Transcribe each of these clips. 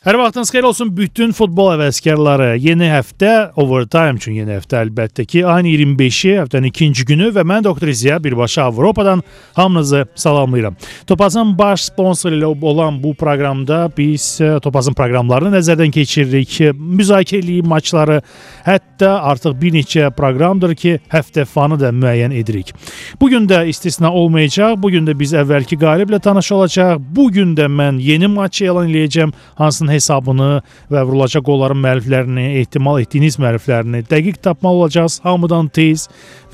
Hər vaxtınız xeyir olsun bütün futbol həvəskarları. Yeni həftə overtime üçün yeni həftə əlbəttə ki, ayın 25-i həftənin ikinci günü və mən Doktor Ziya birbaşa Avropadan hamınızı salamlayıram. Topazın baş sponsoru ilə olan bu proqramda biz e, Topazın proqramlarını nəzərdən keçiririk. Müzakirə edirik maçları, hətta artıq bir neçə proqramdır ki, həftə fanı da müəyyən edirik. Bu gün də istisna olmayacaq. Bu gün də biz əvvəlki qaliblə tanış olacaq. Bu gün də mən yeni maç elan edəcəm. Hansının hesabını və vurulacaq qolların müəlliflərini, ehtimal etdiyiniz müəlliflərini dəqiq tapmalı olacağız hamıdan tez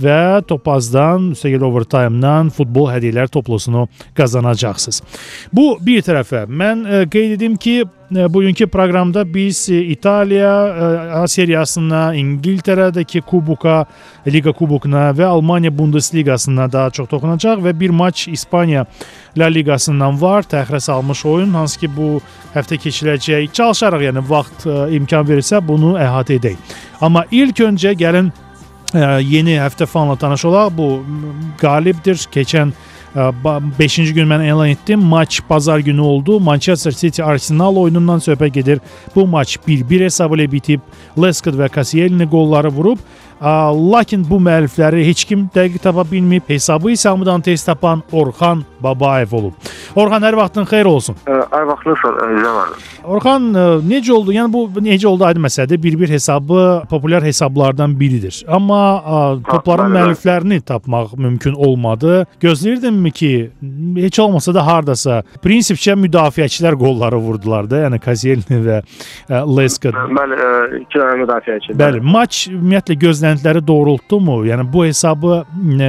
və Topazdan, üstəgəl overtime-dan futbol hədiyyələr toplusunu qazanacaqsınız. Bu bir tərəfə. Mən e, qeyd edim ki, bugünkü proqramda biz e, İtaliya A seriyasına, İngiltərədəki kuboka, Liga kubokuna və Almaniya Bundesliqasına daha çox toxunacaq və bir maç İspaniya La Liqasından var, təxirə salmış oyun, hansı ki bu həftə keçiriləcək. Çalışaraq, yəni vaxt imkan verirsə bunu əhatə edək. Amma ilk öncə gəlin yeni həftə fanla tanış olaq. Bu qalibdir. Keçən 5-ci gün mən elan etdim. Maç bazar günü oldu. Manchester City Arsenal oyunundan söhbət gedir. Bu maç 1-1 hesabı ilə bitib. Lescott və Kasielini qolları vurub Lakin bu müəllifləri heç kim dəqiq tapa bilməyib. Hesabı isə hamıdan tez tapan Orxan Babayev olub. Orxan hər vaxtın xeyir olsun. Hər vaxtınız xeyir. Orxan necə oldu? Yəni bu necə oldu aydın məsələdir. Bir-bir hesabı populyar hesablardan biridir. Amma topların müəlliflərini tapmaq mümkün olmadı. Gözləyirdimmi ki, heç olmasa da hardasa prinsipcə müdafiəçilər qolları vurdular da, yəni Kazelni və Lescott. Bəli, iki dənə müdafiəçi. Bəli, maç ümumiyyətlə gözlənildi gözləntiləri doğrultdumu? Yəni bu hesabı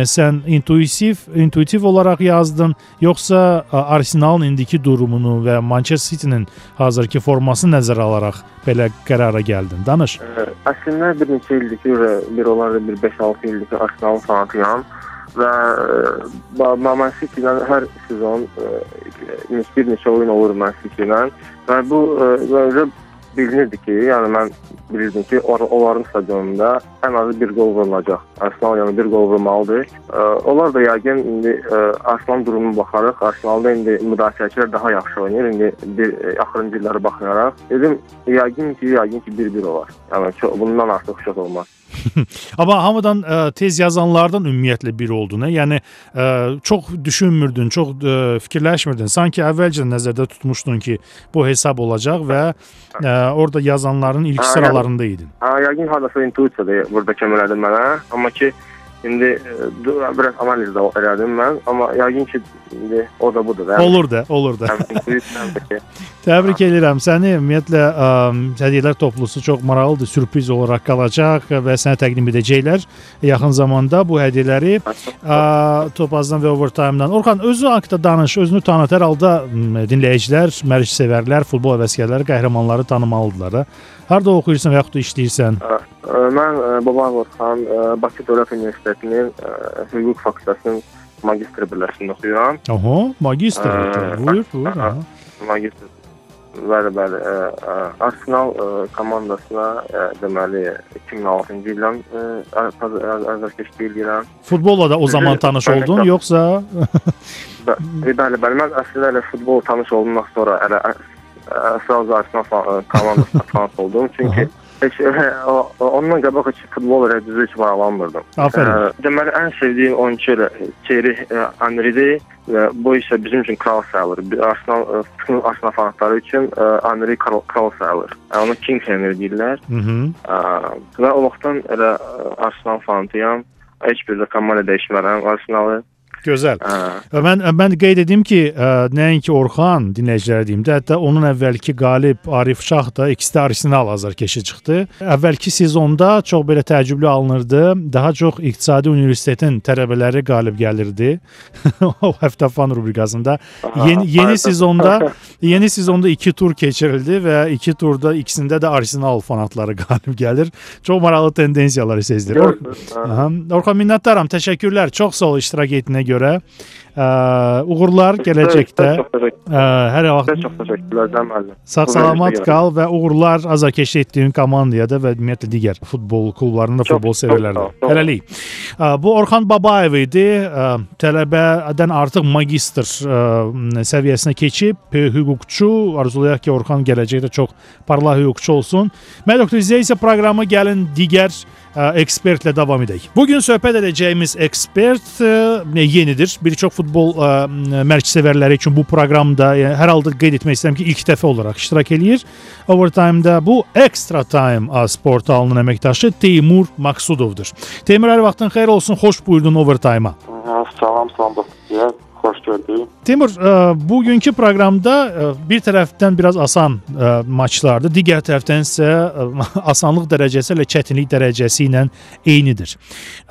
sən intuitiv, intuitiv olaraq yazdın, yoxsa Arsenalın indiki durumunu və Manchester City-nin hazırki formasını nəzərə alaraq belə qərara gəldin? Danış. Əslində bir neçə ildir ki, bir olardı bir 5-6 ildir ki, Arsenalın fanatıyam və Man City-dən hər sezon bir neçə oyun olur Man City-dən və bu və bilinirdi ki, yəni mən bilirdim ki, onların stadionunda ən azı bir qol vurulacaq. Arsenal yəni bir qol vurmalıdır. Onlar da yəqin indi Arsenal durumuna baxaraq, Arsenalda indi müdafiəçilər daha yaxşı oynayır. İndi bir axırıncı illərə baxmayaraq dedim, yəqin ki, yəqin ki 1-1 olar. Yəni çox, bundan artıq şok olmaz. Amma hamıdan ə, e, tez yazanlardan ümumiyyətlə biri oldun. Hə? Yəni ə, e, çox düşünmürdün, çox ə, e, fikirləşmirdin. Sanki əvvəlcə nəzərdə tutmuşdun ki, bu hesab olacaq və ə, orada yazanların ilk ha, sıralarında idin. Ha, yəqin hardasa intuisiyadır burada kömək elədi mənə. Amma ki İndi e, biraz analiz də elədim mən, amma yəqin ki indi o da budur. Yəni. Olur da, olur da. Təbrik edirəm səni. Ümumiyyətlə ə, hədiyyələr toplusu çox maraqlıdır, sürpriz olaraq qalacaq və sənə təqdim edəcəklər yaxın zamanda bu hədiyyələri ə, Topazdan və Overtime-dan. Orxan özü haqqında danış, özünü tanıt. Hər halda dinləyicilər, mərc sevərlər, futbol həvəskarları, qəhrəmanları tanımalıdırlar da. Harda oxuyursan və yaxud da işləyirsən? Mən Baban Orxan Bakı Dövlət Universitetinin hüquq fakültəsinin magistr birləşimində oxuyuram. Oho, magistr. Buyur, buyur. Magistr. Bəli, bəli. Arsenal komandasına deməli 2006-cı ildən əzərkeşlik edirəm. Futbolla da o zaman tanış oldun, yoxsa? Bəli, bəli. Mən əslində elə futbol tanış olduqdan sonra elə sraz Arsenal komandasına tanış oldum. Çünki heç ondan qabaq heç futbol elə düzü heç maraqlanmırdım. Afərin. Deməli ən sevdiyim oyunçu elə Thierry Henry-dir və bu isə bizim üçün kral sayılır. Arsenal bütün Arsenal fanatları üçün Henry kral, kral sayılır. Onu King Henry deyirlər. Mhm. Və o vaxtdan elə Arsenal fanatıyam. Heç bir də komanda dəyişmərəm Arsenalı. Gözəl. Hə. Mən mən qeyd edim ki, ə, nəinki Orxan dinləyicilərə deyim də, hətta onun əvvəlki qalib Arif Şah da ikisi də Arsenal azarkeşi çıxdı. Əvvəlki sezonda çox belə təəccüblü alınırdı. Daha çox İqtisadi Universitetin tələbələri qalib gəlirdi. o həftə fan rubrikasında. Yeni yeni sezonda yeni sezonda 2 tur keçirildi və 2 turda ikisində də Arsenal fanatları qalib gəlir. Çox maraqlı tendensiyalar sezdirir. Orxan minnətdaram. Təşəkkürlər. Çox sağ ol iştirak etdiyinə görə göre Uğurlar gələcəkdə. Hər vaxt çox təşəkkürlər Cəm müəllim. Sağ-salamat qal və uğurlar azarkeşlik etdiyin komandaya da və ümumiyyətlə digər futbol klublarına da futbol sevərlərinə. Hələlik. Bu Orxan Babayev idi. Tələbədən artıq magistr səviyyəsinə keçib, hüquqçu. Arzulayaq ki, Orxan gələcəkdə çox parlaq hüquqçu olsun. İsə proqramı gəlin digər ekspertlə davam edək. Bu gün söhbət edəcəyimiz ekspert yenidir. Bir çox futbol mərc sevərləri üçün bu proqramda hər halda qeyd etmək istəyirəm ki, ilk dəfə olaraq iştirak eləyir. Overtime-da bu Extra Time AS portalının əməkdaşı Teymur Maksudovdur. Teymur hər vaxtın xeyir olsun. Xoş buyurdun Overtime-a. Salam, salam dostlar. Xoş gördük. Teymur, ə, bugünkü proqramda ə, bir tərəfdən biraz asan ə, maçlardır, digər tərəfdən isə ə, asanlıq dərəcəsi ilə çətinlik dərəcəsi ilə eynidir.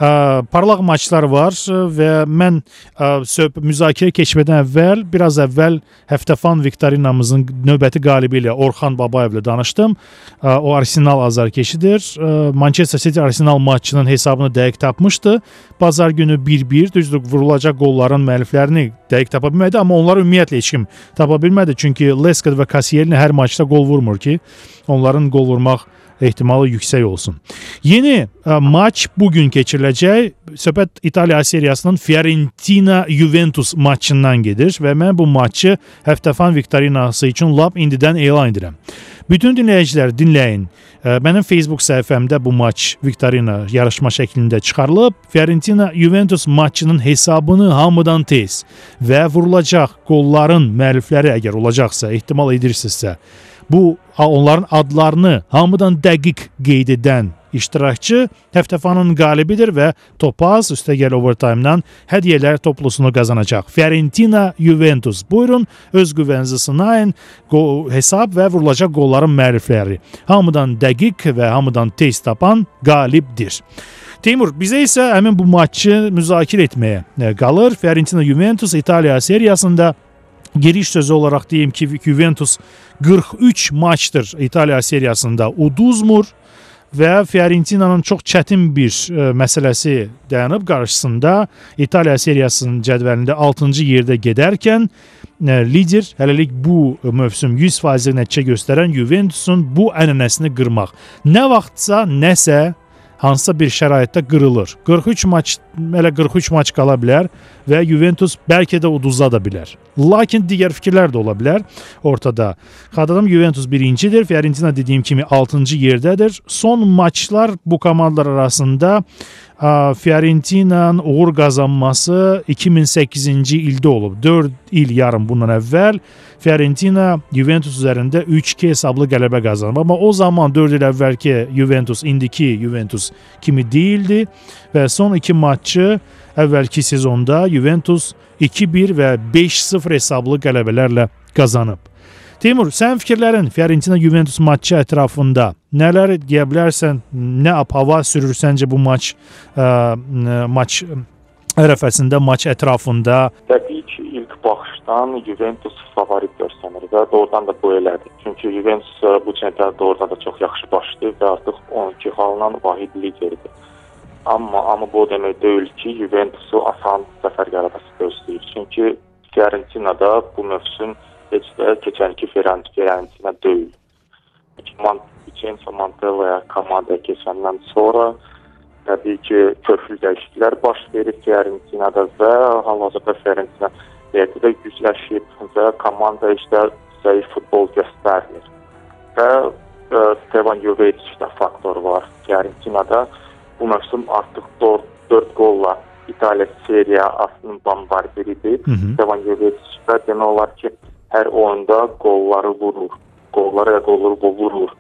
Ə, parlaq maçlar var və mən ə, söhbət müzakirə keçmədən əvvəl, biraz əvvəl Həftəfan Viktorinamızın növbəti qalibi ilə Orxan Babayevlə danışdım. Ə, o Arsenal azarkeşidir. Ə, Manchester City Arsenal maçının hesabını dəqiq tapmışdı. Bazar günü 1-1 düzdür vurulacaq qolların müəlliflərini dəqiq tapa bilmədi, amma onlar ümumiyyətlə heç kim tapa bilmədi. Çünki Leskot və Kasielini hər maçda qol vurmur ki, onların qol vurmaq ehtimalı yüksək olsun. Yeni ə, maç bu gün keçiriləcək. Söhbət İtaliya seriyasının Fiorentina Juventus maçından gedir və mən bu maçı Həftəfan Viktorinası üçün lap indidən elan edirəm. Bütün dinləyicilər dinləyin. Mənim Facebook səhifəmdə bu maç Viktorina yarışma şəklində çıxarılıb. Fiorentina Juventus maçının hesabını hamıdan tez və vurulacaq qolların müəllifləri əgər olacaqsa, ehtimal edirsinizsə, bu onların adlarını hamıdan dəqiq qeyd edən iştirakçı Həftəfanın qalibidir və Topaz üstəgəl overtime-dan hədiyyələr toplusunu qazanacaq. Fiorentina Juventus. Buyurun, öz qüvvənizi sınayın. Qol, hesab və vurulacaq qolların müəllifləri. Hamıdan dəqiq və hamıdan tez tapan qalibdir. Teymur, bizə isə həmin bu maçı müzakirə etməyə qalır. Fiorentina Juventus İtaliya seriyasında giriş sözü olaraq deyim ki, Juventus 43 maçdır İtaliya seriyasında uduzmur və Fiorentinanın çox çətin bir ə, məsələsi dayanıb qarşısında İtaliya seriyasının cədvəlində 6-cı yerdə gedərkən ə, lider hələlik bu mövsüm 100% nəticə göstərən Juventusun bu ənənəsini qırmaq. Nə vaxtsa nəsə hansısa bir şəraitdə qırılır. 43 maç elə 43 maç qala bilər və Juventus bəlkə də uduza da bilər. Lakin digər fikirlər də ola bilər ortada. Xatırladım Juventus birincidir, Fiorentina dediyim kimi 6-cı yerdədir. Son maçlar bu komandalar arasında Fiorentina'nın uğur qazanması 2008-ci ildə olub. 4 il yarım bundan əvvəl Fiorentina Juventus üzərində 3-2 hesablı qələbə qazanıb. Amma o zaman 4 il əvvəlki Juventus indiki Juventus kimi değildi və son 2 maçı əvvəlki sezonda Juventus 2-1 və 5-0 hesablı qələbələrlə qazanıb. Teymur, sənin fikirlərin Fiorentina Juventus maçı ətrafında nələr deyə bilərsən? Nə ab-hava sürür səncə bu maç ə, maç ərəfəsində, maç ətrafında? Təbii ki, ilk baxışdan Juventus favorit görsənir və doğrudan da bu elədir. Çünki Juventus bu çempionatda doğrudan da çox yaxşı başlayıb və artıq 12 xalla vahid liderdir. Amma amma bu demək deyil ki, Juventusu asan zəfər qələbəsi gözləyir. Çünki Fiorentinada bu mövsüm heç də keçənki Fiorentina deyil. Vincenzo Montella'ya komandaya keçəndən sonra təbii ki, köklü dəyişikliklər baş verir Fiorentinada və hal-hazırda Fiorentina heyəti də gücləşib və komanda işdə zəif futbol göstərmir. Və ə, e, Stevan Jovic də faktor var Fiorentinada. Bu mövsüm artıq 4, 4 qolla İtaliya Serie A-sının bombardiridir. Stevan Jovic və demək olar ki, hər oyunda qolları vurur. Qolları və qolları vurur.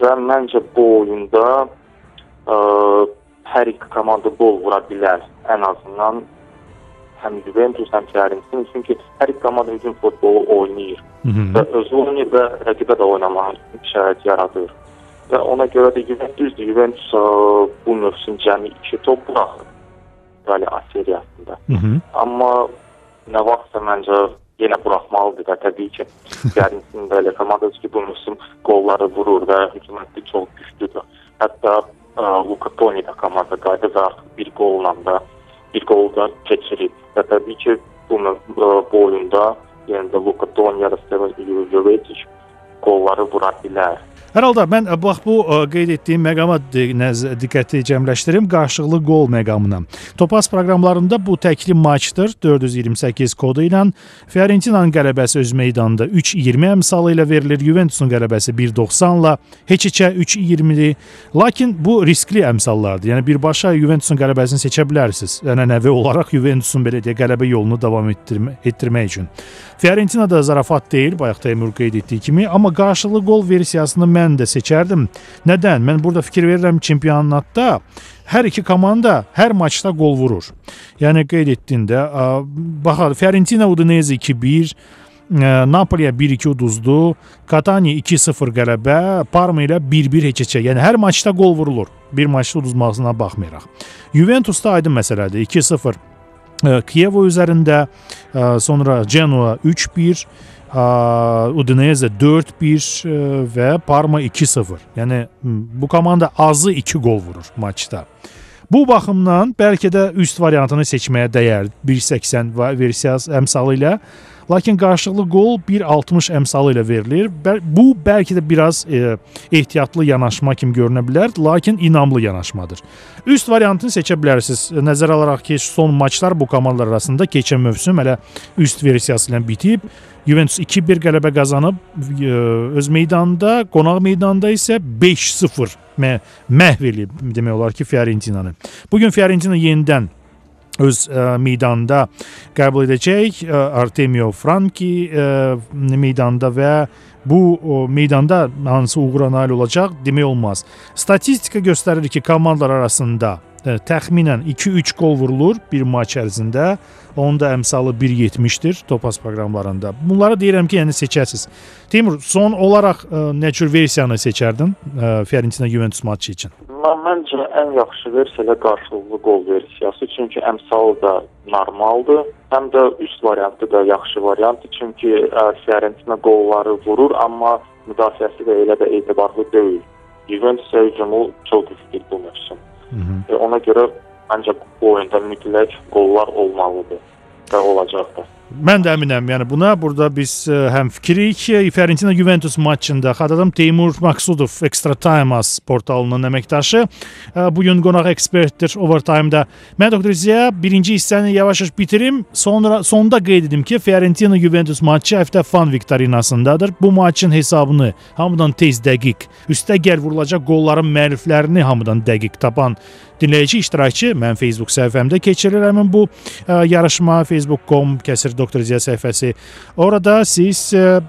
Və məncə bu oyunda ə, hər iki komanda gol vura bilər. Ən azından həm Juventus, həm Fiorentina çünki hər iki komanda hücum futbolu oynayır. Hı -hı. Və özü oynayır və rəqibə də oynamağa şərait yaradır. Və ona görə də Juventus, Juventus ə, bu mövsüm cəmi 2 top buraxır. İtaliya seriyasında. Hı -hı. Amma nə vaxtsa məncə yenə buraxmalıdır da təbii ki. Gərinsin belə komandası ki, bu mövsüm qolları vurur və hücumatda çox güclüdür. Hətta ə, Luka Toni də komanda qayıdı və artıq bir qolla da bir qol da keçirib. Və təbii ki, bu bu bu oyunda yəni də Luka Donya da Steven Jovic qolları vura bilər. Hər halda mən bax bu ə, qeyd etdiyim məqama diqqəti cəmləşdirim, qarşılıqlı qol məqamına. Topaz proqramlarında bu təkli maçdır. 428 kodu ilə Fiorentinanın qələbəsi öz meydanında 3-20 əmsalı ilə verilir. Juventusun qələbəsi 1-90 ilə heç-heçə 3-20-dir. Lakin bu riskli əmsallardır. Yəni birbaşa Juventusun qələbəsini seçə bilərsiniz. Ənənəvi olaraq Juventusun belə deyə qələbə yolunu davam etdirmə, etdirmək üçün. Fiorentina da zarafat deyil, bayaq Teymur qeyd etdiyi kimi, amma qarşılıqlı qol versiyasını mən mən də seçərdim. Nədən? Mən burada fikir verirəm çempionatda hər iki komanda hər maçda qol vurur. Yəni qeyd etdində, baxaq Fiorentina Udinese 2-1 Napoliyə 1-2 uduzdu, Katani 2-0 qələbə, Parma ilə 1-1 heç-heçə. Yəni hər maçda qol vurulur. Bir maçda uduzmasına baxmayaraq. Juventusda aydın məsələdir. 2-0 Kiyevo üzərində, sonra Genoa 3-1 Udinese 4-1 və Parma 2-0. Yəni bu komanda azı 2 gol vurur maçda. Bu baxımdan bəlkə də üst variantını seçməyə dəyər 1.80 versiyası əmsalı ilə. Lakin qarşılıqlı qol 1.60 əmsalı ilə verilir. Bu bəlkə də biraz e, ehtiyatlı yanaşma kimi görünə bilər, lakin inamlı yanaşmadır. Üst variantını seçə bilərsiniz. Nəzərə alaraq ki, son maçlar bu komandalar arasında keçən mövsüm hələ üst versiyası ilə bitib. Juventus 2-1 qələbə qazanıb e, öz meydanında, qonaq meydanında isə 5-0 məhv eləyib demək olar ki, Fiorentinanı. Bu gün Fiorentina yenidən öz ə, e, meydanında qəbul edəcək ə, e, Artemio Franki ə, meydanda və bu o, meydanda hansı uğura nail olacaq demək olmaz. Statistika göstərir ki, komandalar arasında təxminən 2-3 gol vurulur bir maç ərzində. Onun da əmsalı 1.70-dir Topaz proqramlarında. Bunları deyirəm ki, yəni seçəsiz. Teymur, son olaraq ə, nə cür versiyanı seçərdin ə, Fiorentina Juventus matçı üçün? Məncə ən yaxşı versiya qarşılıqlı qol versiyası, çünki əmsalı da normaldır. Həm də üst variantı da yaxşı variantdır, çünki ə, Fiorentina qolları vurur, amma müdafiəsi də elə də etibarlı deyil. Juventus hücumu çox güclüdür bu mövsüm. E, ona görə Ancaq bu oyunda mütləq qollar olmalıdır və olacaqdır. Mən də əminəm. Yəni buna burada biz e, həm fikirik. Fiorentina Juventus maçında xatırladım Teymur Maksudov Extra Time as portalının əməkdaşı. Ə, bu gün qonaq ekspertdir Overtime-da. Mən doktor Ziya birinci hissəni yavaş-yavaş bitirim. Sonra sonda qeyd edim ki, Fiorentina Juventus maçı həftə fan viktorinasındadır. Bu maçın hesabını hamıdan tez dəqiq, üstə gəl vurulacaq qolların müəlliflərini hamıdan dəqiq tapan dinləyici iştirakçı mən Facebook səhifəmdə keçirir həmin bu ə, yarışma facebook.com kəsir doktor Ziya səhifəsi. Orada siz ə,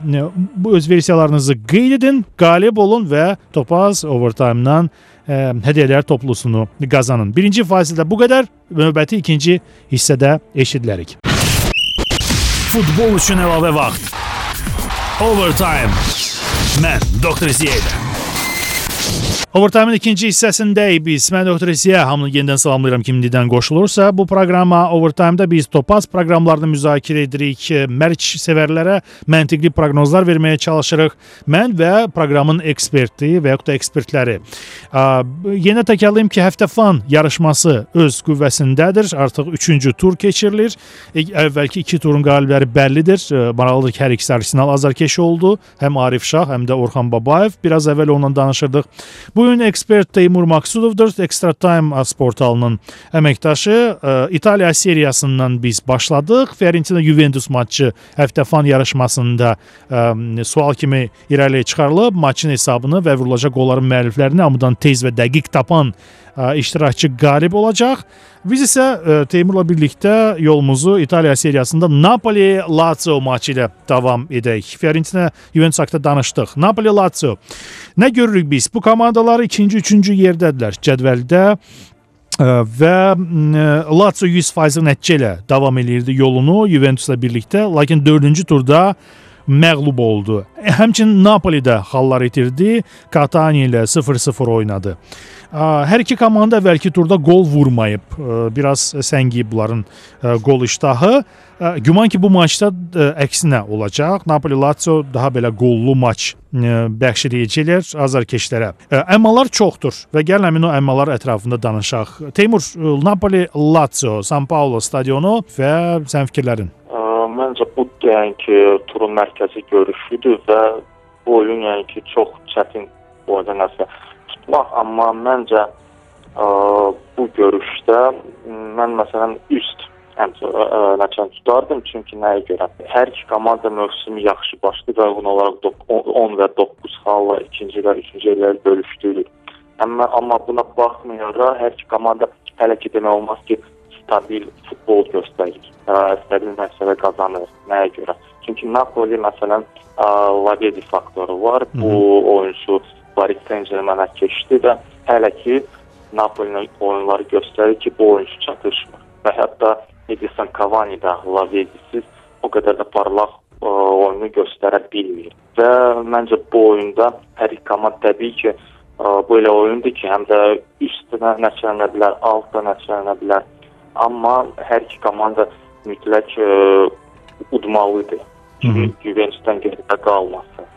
bu öz versiyalarınızı qeyd edin, qalib olun və Topaz Overtime-dan hədiyyələr toplusunu qazanın. Birinci fasilədə bu qədər. Növbəti ikinci hissədə eşidilərik. Futbol üçün əlavə vaxt. Overtime. Mən Doktor Ziya. Overtime-ın ikinci hissəsindəyik biz. Mən Dr. Ziya hamını yenidən salamlayıram kimdidən qoşulursa. Bu proqrama Overtime-da biz topaz proqramlarını müzakirə edirik. Mərc sevərlərə məntiqli proqnozlar verməyə çalışırıq. Mən və proqramın eksperti və yaxud da ekspertləri. Yenə təkrarlayım ki, həftə fan yarışması öz qüvvəsindədir. Artıq 3-cü tur keçirilir. E, əvvəlki 2 turun qalibləri bəllidir. Maraqlıdır ki, hər ikisi Arsenal azarkeş oldu. Həm Arif Şah, həm də Orxan Babayev. Biraz əvvəl onunla danışırdıq. Bu gün ekspert Teymur Maksudovdur. Extra Time As portalının əməkdaşı. İtaliya seriyasından biz başladıq. Fiorentina Juventus maçı həftə fan yarışmasında sual kimi irəliyə çıxarılıb. Maçın hesabını və vurulacaq qolların müəlliflərini hamıdan tez və dəqiq tapan iştirakçı qalib olacaq. Biz isə ə, Teymurla birlikdə yolumuzu İtaliya seriyasında Napoli Lazio maçı ilə davam edək. Fiorentina Juventus haqqında danışdıq. Napoli Lazio. Nə görürük biz? Bu komandalar ikinci, üçüncü yerdədirlər cədvəldə və Lazio 100% nəticə ilə davam eləyirdi yolunu Juventusla birlikdə, lakin 4-cü turda məğlub oldu. Həmçinin Napoli də hallar itirdi, Katani ilə 0-0 oynadı. Hər iki komanda əvvəlki turda qol vurmayıb. Biraz səngiyib bunların qol iştahı. Güman ki bu maçda əksinə olacaq. Napoli Lazio daha belə qollu maç bəxş edəcəklər azarkeşlərə. Əmmalar çoxdur və gəlin həmin o əmmalar ətrafında danışaq. Teymur, Napoli Lazio, San Paulo stadionu və sən fikirlərin? Məncə bu yəni ki, turun mərkəzi görüşüdür və bu oyun yəni ki, çox çətin bu oyunda nəsə tutmaq, amma məncə ə, bu görüşdə mən məsələn üst nəticəni tutardım. Çünki nəyə görə? Hər iki komanda mövsümü yaxşı başladı və uyğun olaraq 10 və 9 xalla ikinci və üçüncü yerləri bölüşdürür. Amma amma buna baxmayaraq hər iki komanda hələ ki demək olmaz ki, stabil futbol göstərir. Stabil nəticə qazanır. Nəyə görə? Çünki Napoli məsələn Lavedi faktoru var. Bu Hı -hı. oyunçu Paris Saint-Germain-ə keçdi və hələ ki Napolinin oyunları göstərir ki, bu oyunçu çatışmır. Və hətta Edison Cavani də Lavedisiz o qədər də parlaq ə, oyunu göstərə bilmir. Və məncə bu oyunda hər iki komanda təbii ki, ə, bu elə oyundur ki, həm də üstünə nəticələnə bilər, altda nəticələnə bilər. Amma hər iki komanda mütləq ə, udmalıdır ki, Juventusdan geridə qalmasın.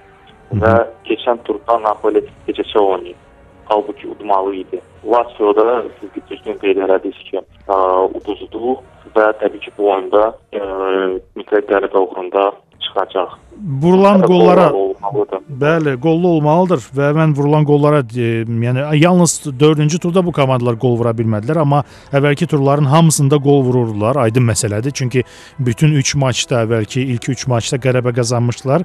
Və keçən turda Napoli gecəçə oynayıb. Halbuki udmalı idi. Lazio-da siz düzgün qeyd elədiniz ki, ə, uduzduq və təbii ki, bu oyunda ə, mütləq qələbə uğrunda çıxacaq. Vurulan qollara Bəli, qollu olmalıdır və mən vurulan qollara e, yəni yalnız 4-cü turda bu komandalar qol vura bilmədilər, amma əvvəlki turların hamısında qol vururdular. Aydın məsələdir. Çünki bütün 3 maçda, əvvəlki ilk 3 maçda qələbə qazanmışdılar.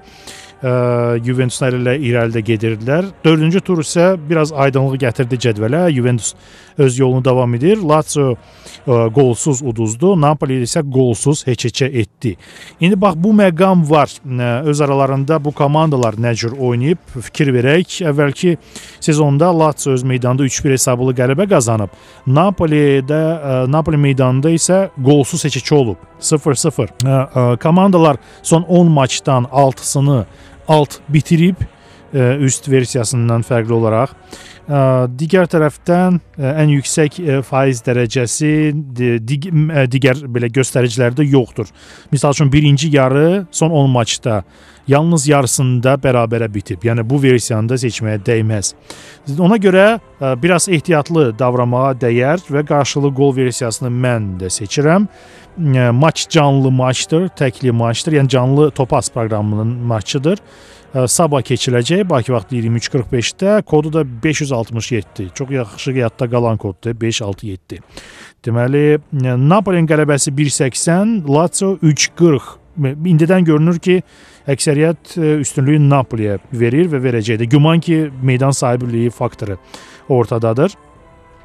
Juventusla ilə irəlidə gedirdilər. 4-cü tur isə biraz aydınlıq gətirdi cədvələ. Juventus öz yolunu davam edir. Lazio qolsuz uduzdu. Napoli isə qolsuz heç-heçə etdi. İndi bax bu məqam var. Öz aralarında bu komandalar nə cür oynayıb fikir verək. Əvvəlki sezonda Lazio öz meydanda 3-1 hesablı qələbə qazanıb. Napolidə Napoli meydanında isə qolsuz heç-heçə olub. 0-0. Komandalar son 10 maçdan 6-sını alt bitirib üst versiyasından fərqli olaraq digər tərəfdən ən yüksək faiz dərəcəsi digər belə göstəricilərdə yoxdur. Məsəl üçün birinci yarı son 10 maçda yalnız yarısında bərabərə bitib. Yəni bu versiyanı da seçməyə dəyməz. Ona görə biraz ehtiyatlı davranmağa dəyər və qarşılıqlı qol versiyasını mən də seçirəm. Maç canlı maçdır, təkli maçdır. Yəni canlı Topaz proqramının maçıdır sabah keçiriləcək Bakı vaxtı 23:45-də, kodu da 567. Çox yaxşı yadda qalan koddur 567. Deməli, Napolinin qələbəsi 1.80, Lazio 3.40. İndidən görünür ki, əksəriyyət üstünlüyü Napoliyə verir və verəcəkdir. Güman ki, meydan sahibliyi faktoru ortadadır.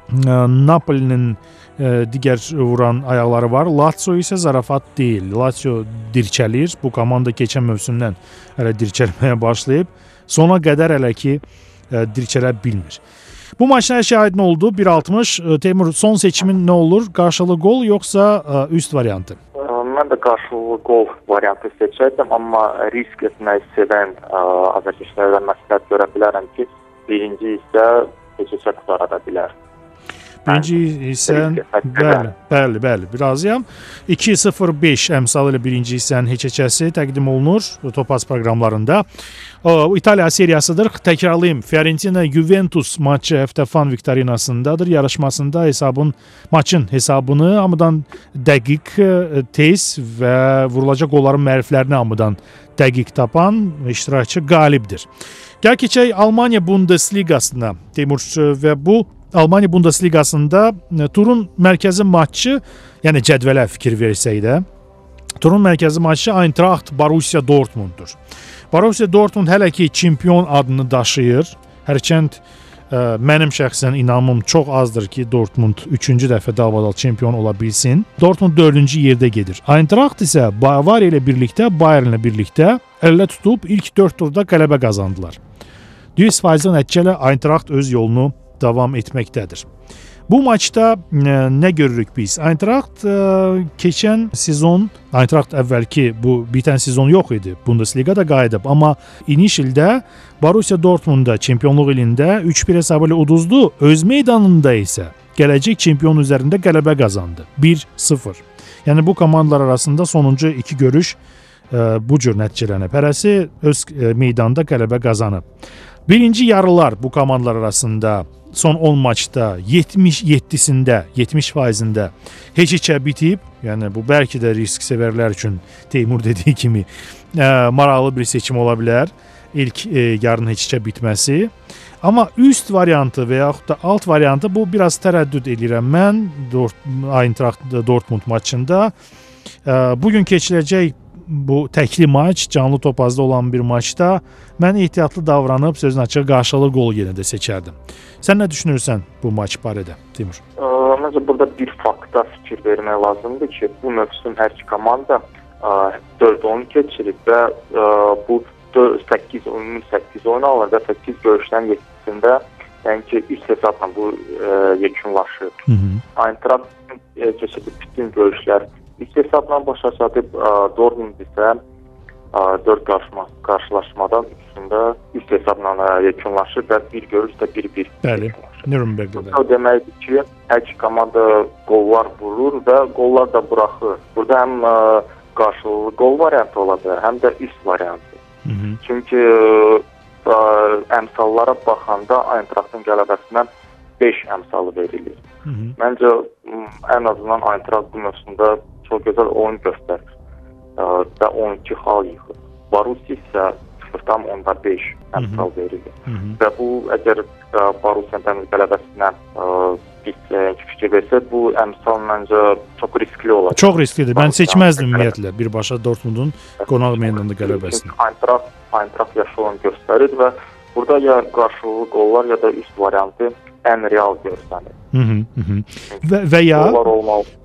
Napolinin digər vuran ayaqları var. Lazio isə zarafat deyil. Lazio dirçəlir. Bu komanda keçən mövsümdən hələ dirçəlməyə başlayıb. Sona qədər hələ ki dirçələ bilmir. Bu maçın hər şey aydın oldu. 1.60. Teymur son seçimin nə olur? Qarşılıqlı gol yoxsa üst variantı? Mən də qarşılıqlı gol variantı seçərdim, amma risk etməyi sevən azarkeşlərdən məsləhət görə bilərəm ki, birinci isə keçəcək qutarada bilər. Birinci hissən bəli, bəli, bəli, razıyam. 2.05 əmsalı ilə birinci hissənin heç-heçəsi təqdim olunur Topaz proqramlarında. O, İtaliya seriyasıdır. Təkrarlayım. Fiorentina Juventus maçı həftə fan viktorinasındadır. Yarışmasında hesabın maçın hesabını hamıdan dəqiq, e, tez və vurulacaq qolların məriflərini hamıdan dəqiq tapan iştirakçı qalibdir. Gəl keçək Almaniya Bundesliqasına. Teymur və bu Almaniya Bundesliqasında e, turun mərkəzi matçı, yəni cədvələ fikir versək də, turun mərkəzi matçı Eintracht Borussia Dortmunddur. Borussia Dortmund hələ ki çempion adını daşıyır. Hərçənd ə, e, mənim şəxsən inamım çox azdır ki, Dortmund 3-cü dəfə dalbadal çempion ola bilsin. Dortmund 4-cü yerdə gedir. Eintracht isə Bavariya ilə birlikdə, Bayern ilə birlikdə əllə tutub ilk 4 turda qələbə qazandılar. 100% nəticələ Eintracht öz yolunu davam etməkdədir. Bu maçda e, nə görürük biz? Eintracht e, keçən sezon Eintracht əvvəlki bu bitən sezon yox idi. Bundesliqada qayıdıb, amma iniş ildə Borussia Dortmundda çempionluq ilində 3-1 hesabı ilə uduzdu. Öz meydanında isə gələcək çempion üzərində qələbə qazandı. 1-0. Yəni bu komandalar arasında sonuncu iki görüş bu cür nəticələnib. Hərəsi öz meydanda qələbə qazanıb. Birinci yarılar bu komandalar arasında son 10 maçda 77-sində, 70%-də heç-heçə bitib. Yəni bu bəlkə də risk sevərlər üçün Teymur dediyi kimi ə, maraqlı bir seçim ola bilər. İlk ə, yarının heç-heçə bitməsi. Amma üst variantı və yaxud da alt variantı bu biraz tərəddüd edirəm mən Dort Eintracht Dortmund maçında. Ə, bu gün keçiriləcək bu təkli maç, canlı topazda olan bir maçda mən ehtiyatlı davranıb sözün açığı qarşılı qol yenə də seçərdim. Sən nə düşünürsən bu maç barədə, Timur? Məncə burada bir faktda fikir vermək lazımdır ki, bu mövsüm hər iki komanda 4-10 keçirib və ə, bu 8 ümumi 8 oyun alır və 8 görüşdən 7-sində yəni ki, üst hesabla bu ə, yekunlaşır. Eintracht keçirdiyi bütün görüşlər İlk hesabla başa çatıb Dortmund isə 4 qarşıma, qarşılaşmadan üçündə üst hesabla yekunlaşır və bir görüş də 1-1. Bəli. Nürnbergdə. Bu deməkdir ki, hər iki komanda qollar vurur və qollar da buraxır. Burada həm ə, qarşılıqlı qol variantı ola bilər, həm də üst variantı. Hı -hı. Çünki ə, əmsallara baxanda Eintrachtın qələbəsindən 5 əmsalı verilir. Hı -hı. Məncə ən azından Eintracht bu mövsümdə çox gözəl oyun göstərir və 12 xal yığır. Borussia isə 0.5 əmsal verir. Və bu əgər Borussia təmiz qələbəsinə bir fikir versə, bu əmsal məncə çox riskli olacaq. Çox risklidir. Mən seçməzdim ümumiyyətlə birbaşa Dortmundun qonaq meydanında qələbəsini. Eintracht Eintracht yaxşı oyun göstərir və burada ya qarşılıqlı qollar ya da üst variantı ən real görsənir. -hı, hı. Və, və ya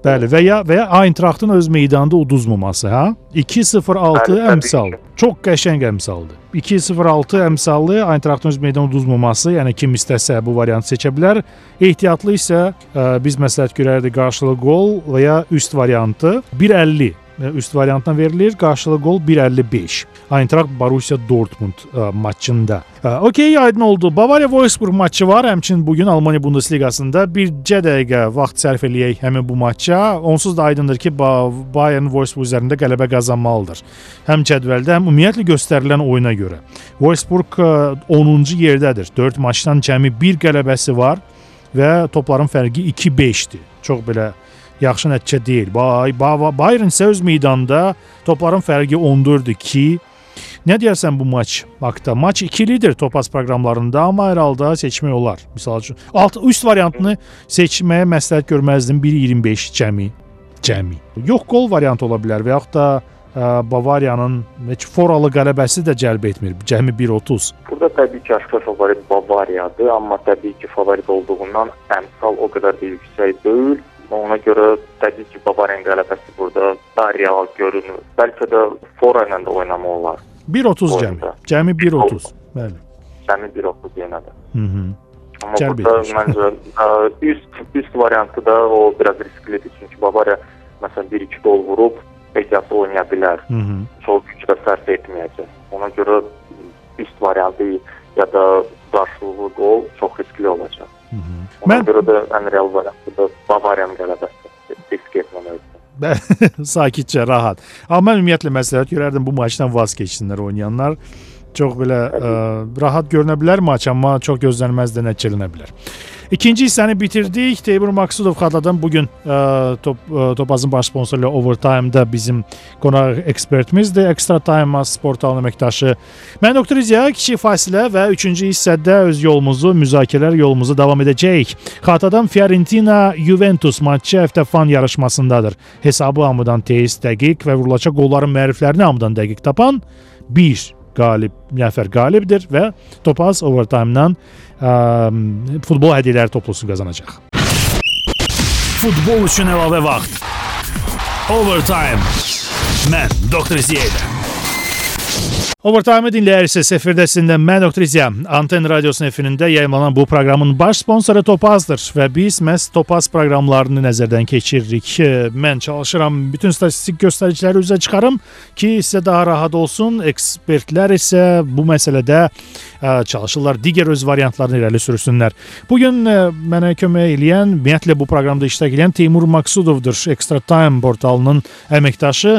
Bəli, və ya və ya Eintrachtın öz meydanında uduzmaması, ha? 2-0-6 əmsal. Çox qəşəng əmsaldır. 2-0-6 əmsallı Eintrachtın öz meydanında uduzmaması, yəni kim istəsə bu variantı seçə bilər. Ehtiyatlı isə ə, biz məsləhət görərdik qarşılıqlı qol və ya üst variantı 1.50 üst variantına verilir. Qarşılıqlı qol 1.55. Eintracht Borussia Dortmund ə, maçında. Ə, okey, aydın oldu. Bavariya Wolfsburg maçı var. Həmçinin bu gün Almaniya Bundesliqasında bircə dəqiqə vaxt sərf eləyək həmin bu maça. Onsuz da aydındır ki, Bayern Wolfsburg üzərində qələbə qazanmalıdır. Həm cədvəldə, həm ümumiyyətlə göstərilən oyuna görə. Wolfsburg 10-cu yerdədir. 4 maçdan cəmi 1 qələbəsi var və topların fərqi 2-5-dir. Çox belə yaxşı nəticə deyil. Bay, Bayern isə öz meydanda topların fərqi 14-2. Nə deyirsən bu maç haqqında? Maç ikilidir topaz proqramlarında, amma hər halda seçmək olar. Məsəl üçün, alt üst variantını seçməyə məsləhət görməzdim 1.25 cəmi. Cəmi. Yox qol variantı ola bilər və yaxud da ə, Bavariyanın heç foralı qələbəsi də cəlb etmir. Cəmi 1.30. Burada təbii ki, aşkar favorit Bavariyadır, amma təbii ki, favorit olduğundan əmsal o qədər də yüksək deyil. Ona görə təbii ki, Bavariyanın qələbəsi burada daha real görünür. Bəlkə də fora ilə də oynamaq olar. 1.30 cəmi. Cəmi 1.30. Bəli. Cəmi 1.30 yenə də. Mhm. Amma Cəlb burada məncə ə, üst üst variantı da o biraz risklidir. Çünki Bavariya məsələn 1-2 gol vurub ehtiyatlı oynaya bilər. Hı -hı. Çox güc də sərf etməyəcək. Ona görə üst variantı ya da qarşılıqlı gol çox riskli olacaq. Ona Mən... görə də ən real variantı da Bavariyanın qələbəsi. Risk etməməlidir. Sakitcə, rahat. Amma mən ümumiyyətlə məsləhət görərdim bu maçdan vaz keçsinlər oynayanlar. Çox belə ə, rahat görünə bilər maç, amma çox gözlənilməz də nəticələnə bilər. İkinci hissəni bitirdik. Teymur Maksudov xatladan bu gün ə, top ə, Topazın baş sponsoru Overtime-da bizim qonaq ekspertimizdir. Extra Time portalının əməkdaşı. Mən doktor İziya kiçik fasilə və 3-cü hissədə öz yolumuzu, müzakirələr yolumuzu davam edəcəyik. Xatadan Fiorentina Juventus matçı həftə fan yarışmasındadır. Hesabı hamıdan tez, dəqiq və vurulacaq qolların məriflərini hamıdan dəqiq tapan 1 qalib nəfər qalibdir və Topaz Overtime-dan futbol hədiyyələri toplusunu qazanacaq. Futbol üçün əlavə vaxt. Overtime. Mən Doktor Ziyədə. Overtime dinləyirsiniz. Efirdəsində mən Dr. İzya. Anten Radiosunun efirində yayımlanan bu proqramın baş sponsoru Topazdır və biz məhz Topaz proqramlarını nəzərdən keçiririk. Mən çalışıram bütün statistik göstəriciləri üzə çıxarım ki, sizə daha rahat olsun. Ekspertlər isə bu məsələdə çalışırlar digər öz variantlarını irəli sürsünlər. Bu gün mənə kömək edən, ümumiyyətlə bu proqramda iştirak edən Teymur Maksudovdur. Extra Time portalının əməkdaşı.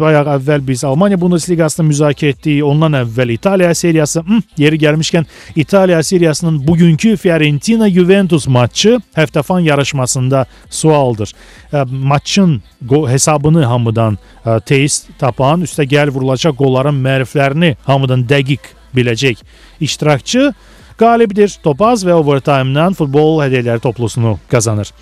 Bayaq əvvəl biz Almaniya Bundesliqasını müzakirə etdik etdiyi ondan əvvəl İtaliya seriyası, hı, yeri gəlmişkən İtaliya seriyasının bugünkü Fiorentina Juventus maçı həftəfan yarışmasında sualdır. Ə, maçın hesabını hamıdan ə, tez tapan, üstə gəl vurulacaq qolların məriflərini hamıdan dəqiq biləcək iştirakçı qalibdir. Topaz və overtime-dan futbol hədiyyələri toplusunu qazanır.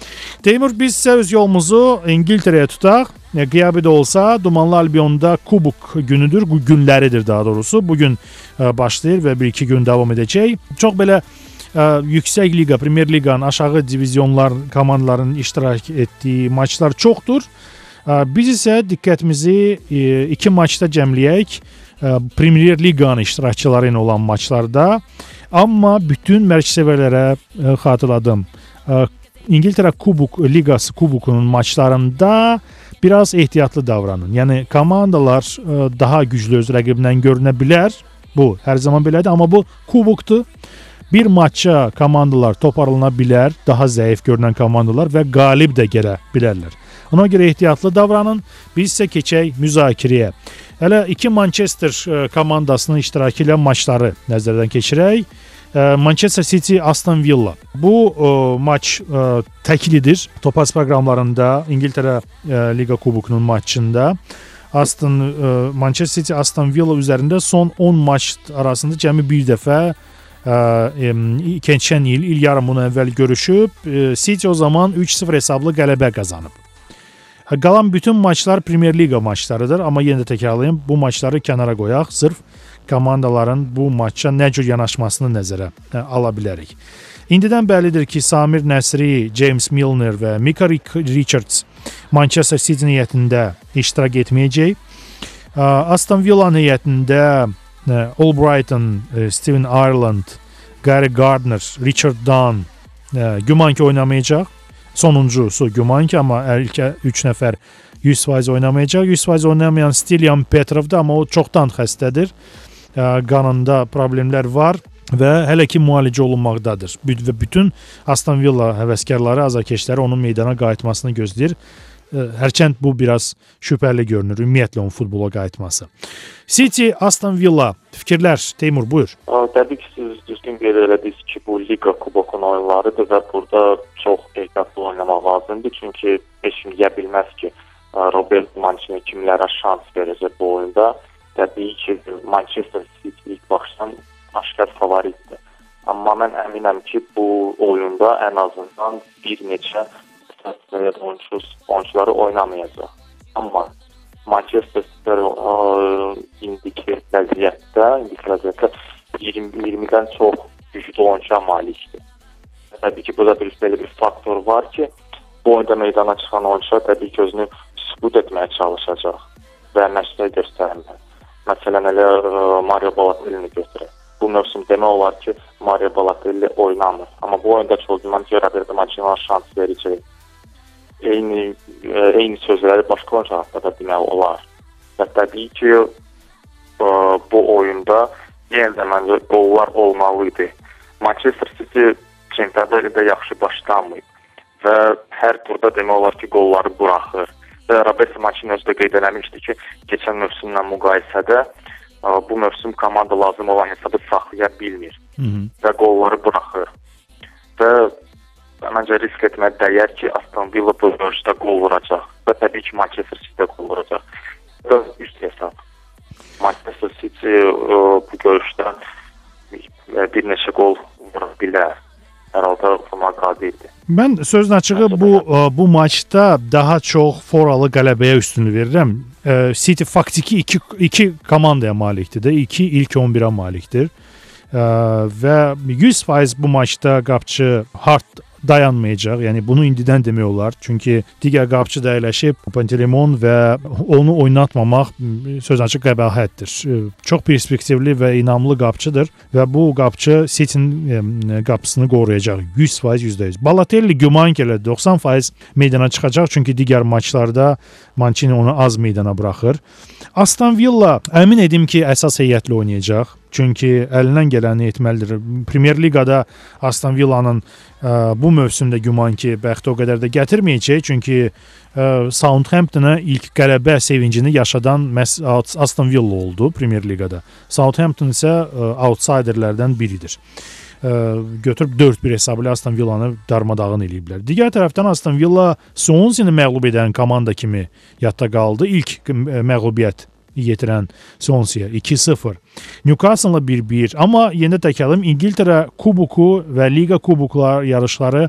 Teymur biz isə öz yolumuzu İngiltərəyə tutaq. Qiyabi də olsa Dumanlı Albionda kubok günüdür, günləridir daha doğrusu. Bu gün başlayır və 1-2 gün davam edəcək. Çox belə ə, yüksək liqa, Premyer Liqanın aşağı divizionlar komandaların iştirak etdiyi maçlar çoxdur. Ə, biz isə diqqətimizi ə, iki maçda cəmləyək. Ə, Premyer Liqanın iştirakçıları ilə olan maçlarda. Amma bütün mərkəzsevərlərə ə, xatırladım. Ə, İngiltərə Kubok Liqası kubokunun maçlarında biraz ehtiyatlı davranın. Yəni komandalar ə, daha güclü öz rəqibindən görünə bilər. Bu hər zaman belədir, amma bu kubokdur. Bir maçça komandalar toparlana bilər, daha zəif görünən komandalar və qalib də gələ bilərlər. Ona görə ehtiyatlı davranın. Biz isə keçək müzakirəyə. Hələ iki Manchester komandasının iştirakı ilə maçları nəzərdən keçirək. Manchester City Aston Villa. Bu ə, maç ə, təklidir. Topaz proqramlarında İngiltərə ə, Liqa Kubokunun maçında Aston ə, Manchester City Aston Villa üzərində son 10 maç arasında cəmi bir dəfə keçən il, il yarımından əvvəl görüşüb. Ə, City o zaman 3-0 hesablı qələbə qazanıb. Qalan bütün maçlar Premyer Liqa maçlarıdır, amma yenə də təkrarlayım, bu maçları kənara qoyaq, sırf komandaların bu maça nə cür yanaşmasını nəzərə ə, ala bilərik. İndidən bəllidir ki, Samir Nəsri, James Milner və Mika Richards Manchester City heyətində iştirak etməyəcək. Aston Villa heyətində Albrighton, Steven Ireland, Gary Gardner, Richard Dunn güman ki oynamayacaq. Sonuncusu güman ki, amma ilk 3 nəfər 100% oynamayacaq. 100% oynamayan Stilian Petrov'da amma o çoxdan xəstədir qanında problemlər var və hələ ki müalicə olunmaqdadır. Və bütün Aston Villa həvəskarları, azarkeşləri onun meydana qayıtmasını gözləyir. Hərçənd bu biraz şübhəli görünür ümumiyyətlə onun futbola qayıtması. City, Aston Villa fikirlər Teymur buyur. Təbii ki, siz düzgün qeyd elədiniz ki, bu Liqa Kubokunun oyunlarıdır və burada çox ehtiyatlı oynamaq lazımdır. Çünki heç kim deyə bilməz ki, Robert Mancini kimlərə şans verəcək bu oyunda təbii ki, Manchester City ilk başdan aşkar favoritdir. Amma mən əminəm ki, bu oyunda ən azından bir neçə səviyyədə oyunçu oyunçuları oynamayacaq. Amma Manchester City indiki vəziyyətdə, indiki vəziyyətdə 20-20-dən çox güclü oyunçuya malikdir. Təbii ki, burada bir belə bir faktor var ki, bu oyunda meydana çıxan oyunçular təbii ki, özünü sübut etməyə çalışacaq və nəticə göstərməli. Məsələn, elə Mario Balotelli götürək. Bu mövsüm demək olar ki, Mario Balotelli oynamır. Amma bu oyunda çox güman görə bilirdim, Mancini şans verəcək. Eyni eyni sözləri başqa oyuncu haqqında da demək olar. Və təbii ki, bu oyunda yenə də məncə qollar olmalı idi. Manchester City çempionatda yaxşı başlamayıb və hər turda demək olar ki, qolları buraxır və Robert Maçin özü də qeyd eləmişdi ki, keçən mövsümlə müqayisədə ə, bu mövsüm komanda lazım olan hesabı saxlaya bilmir Hı -hı. və qolları buraxır. Və məncə risk etməyə dəyər ki, Aston Villa bu görüşdə qol vuracaq və təbii ki, Manchester City qol vuracaq. Və üst hesab. Manchester City ə, bu görüşdə bir neçə qol vura bilər hər halda oxumağa qadirdir. Mən sözün açığı bu bu maçda daha çox foralı qələbəyə üstünlük verirəm. City faktiki 2 2 komandaya malikdir də, 2 ilk 11-ə malikdir. Və 100% bu maçda qapçı Hart dayanmayacaq. Yəni bunu indidən demək olar. Çünki digər qapıçı da əyləşib Pantelimon və onu oynatmamaq söz açıq qəbahətdir. Çox perspektivli və inamlı qapıçıdır və bu qapıçı City-nin qapısını qoruyacaq 100% %100. Balotelli güman ki, 90% meydana çıxacaq çünki digər maçlarda Mancini onu az meydana buraxır. Aston Villa əmin edim ki, əsas heyətlə oynayacaq. Çünki əlindən gələni etməlidir. Premyer Liqada Aston Villa-nın ə, bu mövsümdə güman ki, bəxti o qədər də gətirməyəcək. Çünki ə, Southamptona ilk qələbə sevincini yaşadan məhz Aston Villa oldu Premyer Liqada. Southampton isə ə, outsiderlərdən biridir götürüb 4-1 hesabı ilə Aston Villanı darmadağın eləyiblər. Digər tərəfdən Aston Villa Swansea-ni məğlub edən komanda kimi yadda qaldı. İlk məğlubiyyət yetirən Swansea 2-0. Newcastle-la 1-1. Amma yenə təkrarlayım, İngiltərə kuboku və liqa kuboklar yarışları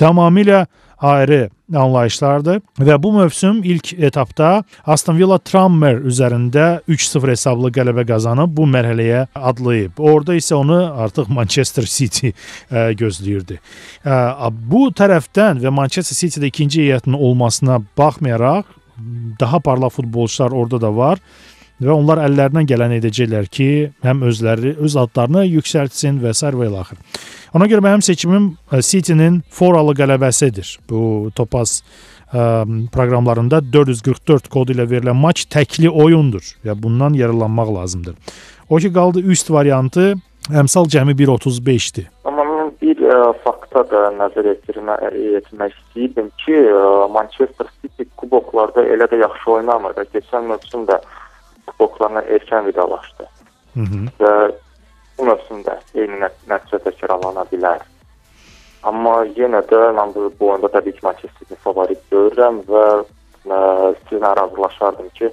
tamamilə ayrı anlayışlardır və bu mövsüm ilk etapda Aston Villa Tranmere üzərində 3-0 hesablı qələbə qazanıb bu mərhələyə adlayıb. Orada isə onu artıq Manchester City ə, gözləyirdi. Ə, bu tərəfdən və Manchester City-də ikinci heyətinin olmasına baxmayaraq daha parlaq futbolçular orada da var və onlar əllərindən gələni edəcəklər ki, həm özləri öz adlarını yüksəltsin və s. və ilaxır. Ona görə mənim seçimim City-nin foralı qələbəsidir. Bu Topaz ə, proqramlarında 444 kodu ilə verilən maç təkli oyundur və bundan yararlanmaq lazımdır. O ki qaldı üst variantı əmsal cəmi 1.35-dir. Amma bir ə, fakta da nəzər yetirmək etmək istəyirdim ki, ə, Manchester City kuboklarda elə də yaxşı oynamır. Keçən mövsümdə kuboklarına erkən vidalaşdı. Hı -hı. Və bu mövsümdə eyni nəticə təkrarlana bilər. Amma yenə də mən bu, bu oyunda təbii ki, Manchester favorit görürəm və ə, sizlə razılaşardım ki,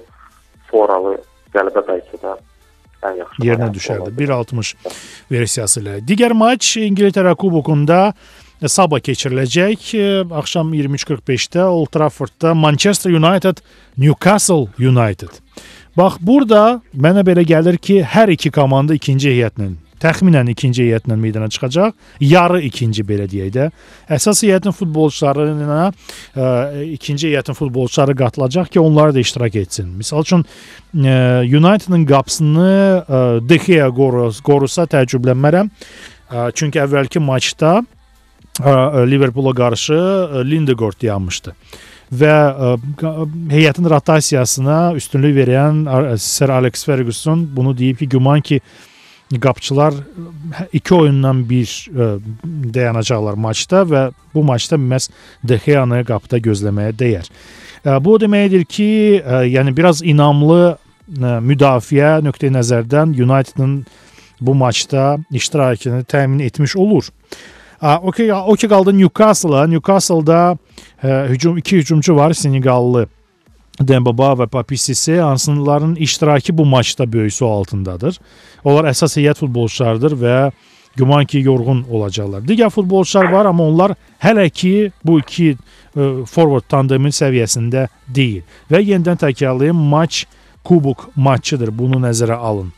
foralı qələbə bəlkə də yerinə düşərdi. 1.60 versiyası ilə. Digər maç İngiltərə kubokunda sabah keçiriləcək. Axşam 23:45-də Old Traffordda Manchester United Newcastle United. Bax burada mənə belə gəlir ki, hər iki komanda ikinci heyətlə təxminən ikinci heyətlə meydana çıxacaq. Yarı ikinci belə deyək də. Əsas heyətin futbolçularına ə, ikinci heyətin futbolçuları qatılacaq ki, onlar da iştirak etsin. Məsəl üçün ə, United-ın qapısını ə, De Gea qorus, qorusa təəccüblənmərəm. Ə, çünki əvvəlki maçda ə, Liverpoola qarşı Lindegaard yanmışdı və ə, heyətin rotasiyasına üstünlük verən Sir Alex Ferguson bunu deyib ki, güman ki qapıçılar iki oyundan bir ə, e, dayanacaqlar maçda və bu maçda məhz De Gea-nı qapıda gözləməyə dəyər. Ə, e, bu o deməkdir ki, ə, yəni biraz inamlı ə, müdafiə nöqteyi nəzərdən United-ın bu maçda iştirakını təmin etmiş olur. O ki, o ki qaldı Newcastle-a. Newcastle-da ə, hücum iki hücumçu var, Senegallı Dembaba və Papisisi hansıların iştirakı bu maçda böyük sual altındadır. Onlar əsas heyət futbolçularıdır və güman ki yorğun olacaqlar. Digər futbolçular var, amma onlar hələ ki bu iki ə, forward tandemin səviyyəsində deyil. Və yenidən təkrarlayım, maç kubok maçıdır. Bunu nəzərə alın.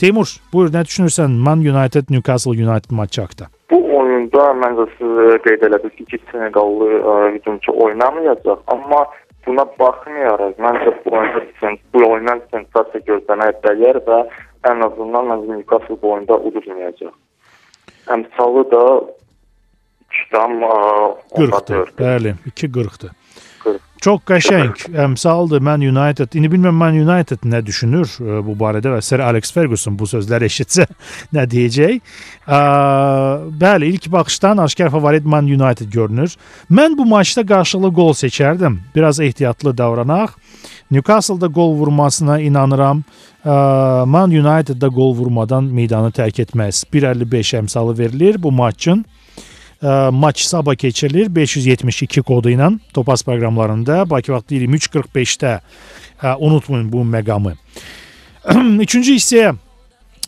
Teymur, buyur nə düşünürsən Man United Newcastle United maçı haqqında? Bu oyunda məncə siz qeyd elədiniz ki, iki Seneqallı hücumçu oynamayacaq, amma buna baxmayaraq məncə bu oyunda bu oyundan sensasiya gözləmək dəyər və ən azından məncə Newcastle bu oyunda uduzmayacaq. Əmsalı da 2 40-dır. Bəli, 2.40-dır. Çox qəşəng əmsaldır Man United. İndi bilmirəm Man United nə düşünür ə, bu barədə və Sir Alex Ferguson bu sözləri eşitsə nə deyəcək? Bəli, ilk baxışdan aşkar favorit Man United görünür. Mən bu maçda qarşılıqlı gol seçərdim. Biraz ehtiyatlı davranaq. Newcastle-da gol vurmasına inanıram. Man United-da gol vurmadan meydanı tərk etməz. 1.55 əmsalı verilir bu maçın ə, maç sabah keçirilir 572 kodu ilə Topaz proqramlarında. Bakı vaxtı 23:45-də unutmayın bu məqamı. Üçüncü hissəyə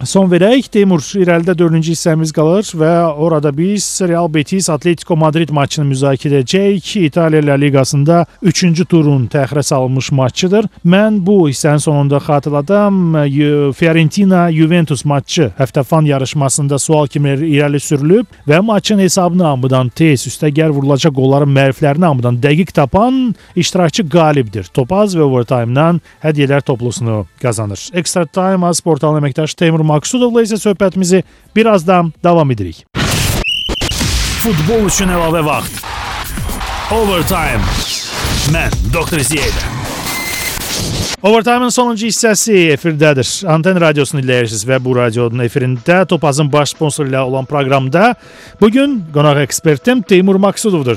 son verək. Teymur irəlidə 4-cü hissəmiz qalır və orada biz Real Betis Atletico Madrid maçını müzakirə edəcəyik. İtaliya La Liqasında 3-cü turun təxirə salınmış maçıdır. Mən bu hissənin sonunda xatırladım. Fiorentina Juventus maçı həftəfan yarışmasında sual kimi irəli sürülüb və maçın hesabını hamıdan tez üstəgər vurulacaq qolların məriflərini hamıdan dəqiq tapan iştirakçı qalibdir. Topaz və overtime-dan hədiyyələr toplusunu qazanır. Extra Time az portalının əməkdaşı Teymur Maksudovla isə söhbətimizi birazdan davam edirik. Futbol üçün əlavə vaxt. Overtime. Mən Doktor Ziyədə. Overtime-ın sonuncu hissəsi efirdədir. Anten radiosunu dinləyirsiniz və bu radionun efirində Topazın baş sponsoru ilə olan proqramda bu gün qonaq ekspertim Teymur Maksudovdur.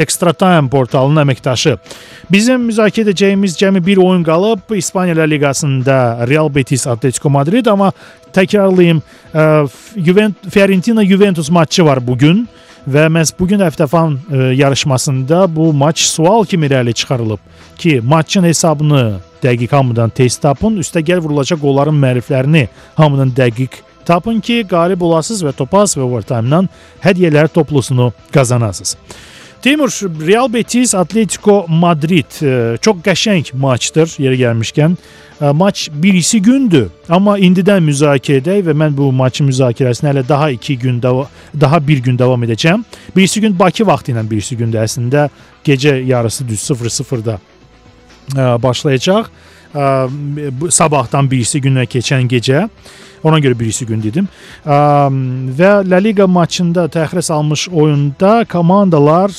Extra Time portalının əməkdaşı. Bizim müzakirə edəcəyimiz cəmi bir oyun qalıb. İspaniya Liqasında Real Betis Atletico Madrid, amma təkrarlayım, Fiorentina Juventus maçı var bu gün və məhz bu gün həftəfan yarışmasında bu maç sual kimi irəli çıxarılıb ki, maçın hesabını dəqiq hamıdan tez tapın, üstə gəl vurulacaq qolların məriflərini hamıdan dəqiq tapın ki, qalib olasınız və topaz və overtime-dan hədiyyələr toplusunu qazanasınız. Teymur, Real Betis Atletico Madrid çox qəşəng maçdır yeri gəlmişkən. Maç birisi gündür, amma indidən müzakirə edək və mən bu maçın müzakirəsini hələ daha 2 gün daha bir gün davam edəcəm. Birisi gün Bakı vaxtı ilə birisi gündə əslində gecə yarısı düz 00-da başlayacaq. Sabahdan birisi günə keçən gecə. Ona görə birisi gün dedim. Və La Liga maçında təxirə salmış oyunda komandalar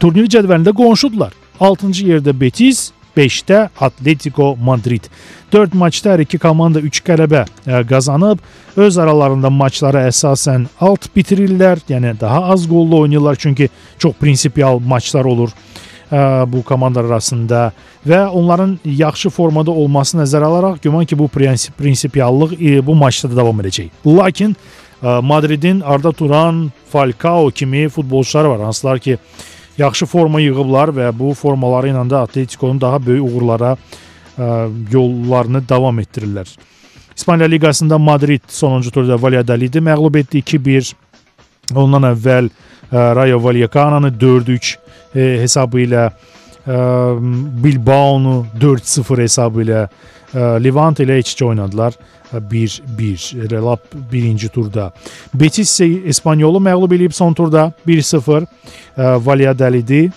turnir cədvəlində qonşudular. 6-cı yerdə Betis, 5-də Atletico Madrid. 4 maçda hər iki komanda 3 qələbə qazanıb, öz aralarında maçları əsasən alt bitirirlər, yəni daha az qollu oynayırlar çünki çox prinsipial maçlar olur bu komandalar arasında və onların yaxşı formada olmasını nəzərə alaraq güman ki, bu prinsip prinsipiallıq bu maçda da davam edəcək. Lakin Madridin Arda Turan, Falcao kimi futbolçular var, hansılar ki, yaxşı forma yığıblar və bu formaları ilə də Atletico'nun daha böyük uğurlara yollarını davam etdirirlər. İspaniya Liqasında Madrid sonuncu turda Valladolidi məğlub etdi 2-1. Ondan əvvəl Rayo Vallecano'nu 4-3 e, hesabı ilə e, Bilbao'nu 4-0 hesabı ilə e, Levante ilə iç-içə oynadılar. 1-1 Relap birinci turda. Betis isə Espanyolu məğlub edib son turda 1-0. Valladolid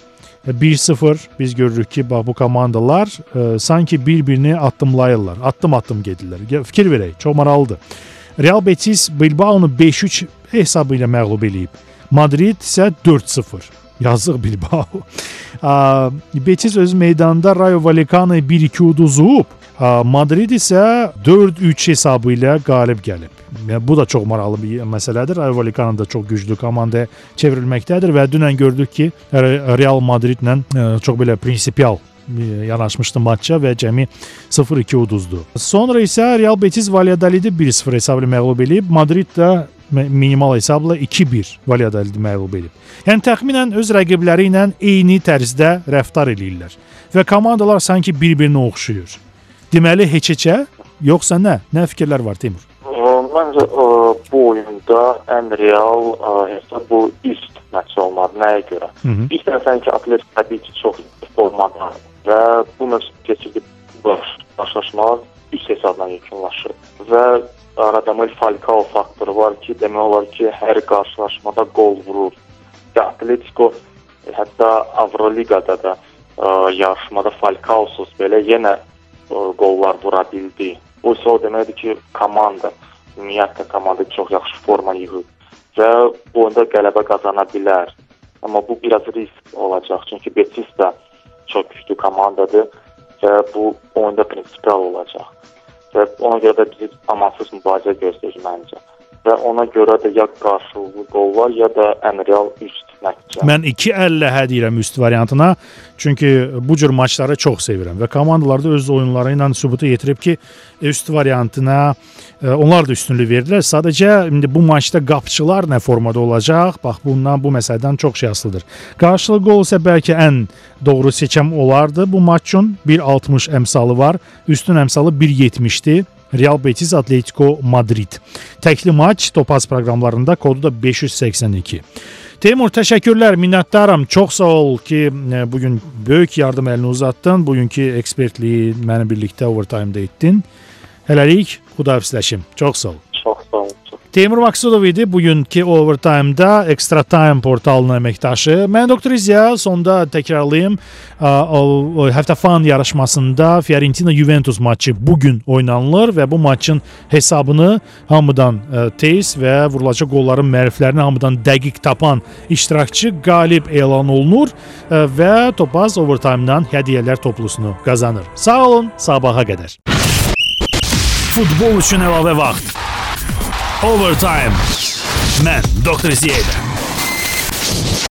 1-0 biz görürük ki, bax bu komandalar e, sanki bir-birini addımlayırlar. Addım-addım gedirlər. Fikir verək, çox maraqlıdır. Real Betis Bilbao'nu 5-3 hesabı ilə məğlub edib. Madrid isə 4-0. Yazıq Bilbao. Betis öz meydanda Rayo Vallecano'yu 1-2 uduzub. Madrid isə 4-3 hesabı ilə qalib gəlib. Yəni, bu da çox maraqlı bir məsələdir. Rayo Vallecano da çox güclü komandaya çevrilməkdədir və dünən gördük ki, Real Madridlə çox belə prinsipial yanaşmışdı maçça və cəmi 0-2 uduzdu. Sonra isə Real Betis Valladolid-i 1-0 hesabla məğlub edib, Madrid də minimal hesabla 2-1 Valladolid məğlub edib. Yəni təxminən öz rəqibləri ilə eyni tərzdə rəftar eləyirlər və komandalar sanki bir-birinə oxşuyur. Deməli heç-heçə yoxsa nə? Nə fikirlər var Teymur? Məncə bu oyunda ən real hesab bu üst məç olmadı. Nəyə görə? Hı -hı. İlk tərəfdən ki, Atlet təbii ki, çox formada və bu məç keçirdib baş, başlaşmalar üst hesabla yekunlaşır və Radamel Falcao faktoru var ki, demək olar ki, hər qarşılaşmada qol vurur. Və Atletico hətta Avroliqada da ə, yarışmada Falcaosuz belə yenə ə, qollar vura bildi. Bu isə o deməkdir ki, komanda, ümumiyyətlə komanda çox yaxşı forma yığıb və bu oyunda qələbə qazana bilər. Amma bu biraz risk olacaq, çünki Betis də çox güclü komandadır və bu oyunda prinsipial olacaq və ona görə də bizi amansız mübarizə gözləyir məncə. Və ona görə də ya qarşılıqlı qol var, ya da ən real üst nəticə. Mən 2-50 hə deyirəm üst variantına. Çünki bu cür maçları çox sevirəm və komandalar da öz oyunları ilə sübuta yetirib ki, üst variantına e, onlar da üstünlük verdilər. Sadəcə indi bu maçda qapıçılar nə formada olacaq? Bax bundan bu məsələdən çox şey asılıdır. Qarşılıqlı qol isə bəlkə ən doğru seçim olardı bu maç üçün. 1.60 əmsalı var. Üstün əmsalı 1.70-dir. Real Betis Atletico Madrid. Təkli maç Topaz proqramlarında kodu da 582. Teymur təşəkkürlər, minnətdaram. Çox sağ ol ki, e, bu gün böyük yardım əlini uzatdın. Bugünkü ekspertliyi mənimlə birlikdə overtime-da etdin. Hələlik xudahafizləşim. Çox sağ ol. Çox sağ olun. Teymur Maksudov idi bugünkü Overtime-da Extra Time portalının əməkdaşı. Mən Doktor İzya sonda təkrarlayım. həftə fan yarışmasında Fiorentina Juventus maçı bu gün oynanılır və bu maçın hesabını hamıdan ə, tez və vurulacaq qolların məriflərini hamıdan dəqiq tapan iştirakçı qalib elan olunur ə, və Topaz Overtime-dan hədiyyələr toplusunu qazanır. Sağ olun, sabaha qədər. Futbol üçün əlavə vaxt. Overtime. Mən Doktor Ziyədə.